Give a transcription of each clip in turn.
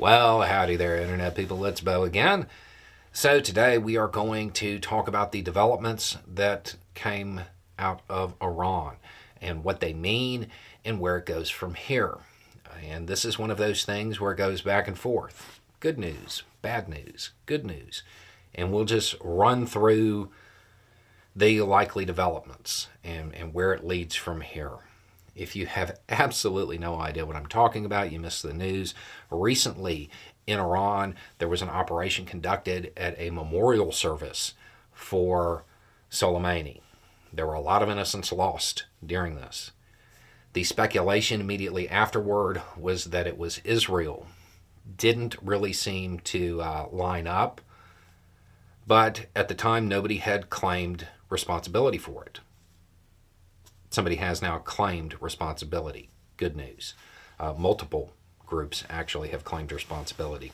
Well, howdy there, Internet people. It's Beau again. So, today we are going to talk about the developments that came out of Iran and what they mean and where it goes from here. And this is one of those things where it goes back and forth good news, bad news, good news. And we'll just run through the likely developments and, and where it leads from here. If you have absolutely no idea what I'm talking about, you missed the news. Recently in Iran, there was an operation conducted at a memorial service for Soleimani. There were a lot of innocents lost during this. The speculation immediately afterward was that it was Israel. Didn't really seem to uh, line up, but at the time, nobody had claimed responsibility for it somebody has now claimed responsibility. Good news. Uh, multiple groups actually have claimed responsibility.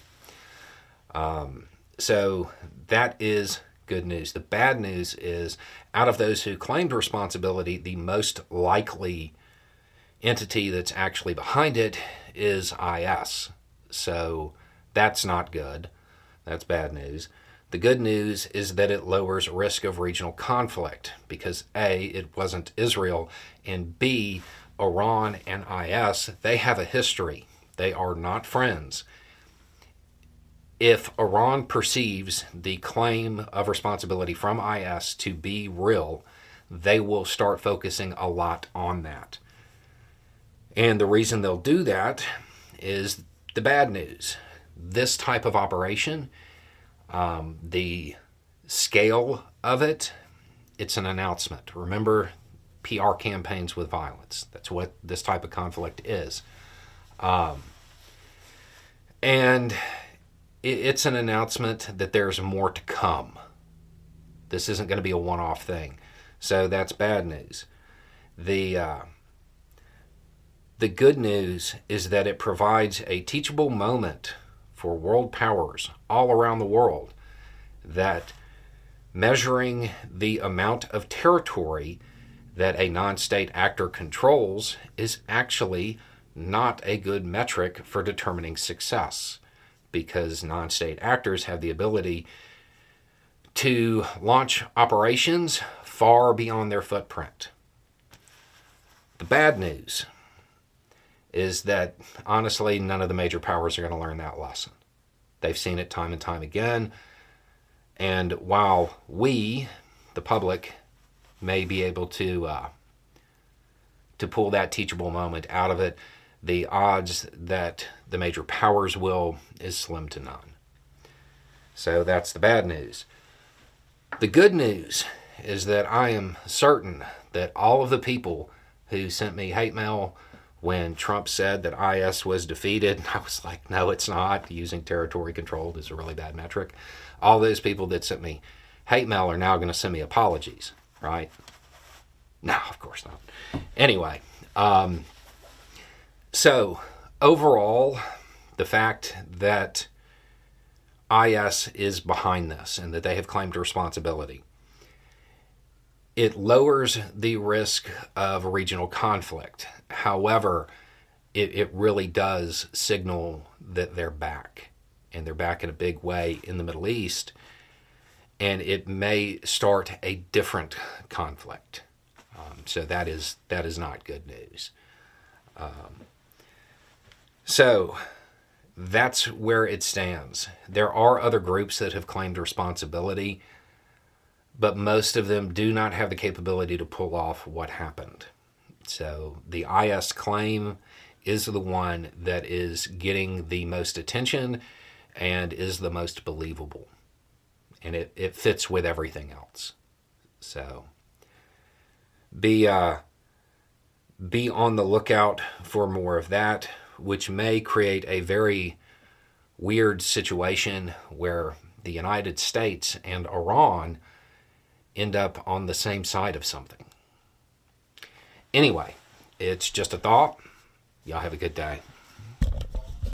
Um, so that is good news. The bad news is out of those who claimed responsibility, the most likely entity that's actually behind it is IS. So that's not good. That's bad news. The good news is that it lowers risk of regional conflict because A, it wasn't Israel, and B, Iran and IS, they have a history. They are not friends. If Iran perceives the claim of responsibility from IS to be real, they will start focusing a lot on that. And the reason they'll do that is the bad news. This type of operation um, the scale of it, it's an announcement. Remember, PR campaigns with violence. That's what this type of conflict is. Um, and it, it's an announcement that there's more to come. This isn't going to be a one off thing. So that's bad news. The, uh, the good news is that it provides a teachable moment for world powers all around the world that measuring the amount of territory that a non state actor controls is actually not a good metric for determining success because non state actors have the ability to launch operations far beyond their footprint. The bad news is that honestly, none of the major powers are going to learn that lesson. They've seen it time and time again. And while we, the public, may be able to uh, to pull that teachable moment out of it, the odds that the major powers will is slim to none. So that's the bad news. The good news is that I am certain that all of the people who sent me hate mail when Trump said that IS was defeated, I was like, no, it's not. Using territory controlled is a really bad metric. All those people that sent me hate mail are now going to send me apologies, right? No, of course not. Anyway, um, so overall, the fact that IS is behind this and that they have claimed responsibility it lowers the risk of regional conflict. However, it, it really does signal that they're back, and they're back in a big way in the Middle East, and it may start a different conflict. Um, so that is that is not good news. Um, so that's where it stands. There are other groups that have claimed responsibility but most of them do not have the capability to pull off what happened. So the IS claim is the one that is getting the most attention and is the most believable. And it, it fits with everything else. So be uh, be on the lookout for more of that, which may create a very weird situation where the United States and Iran end up on the same side of something. Anyway, it's just a thought. Y'all have a good day.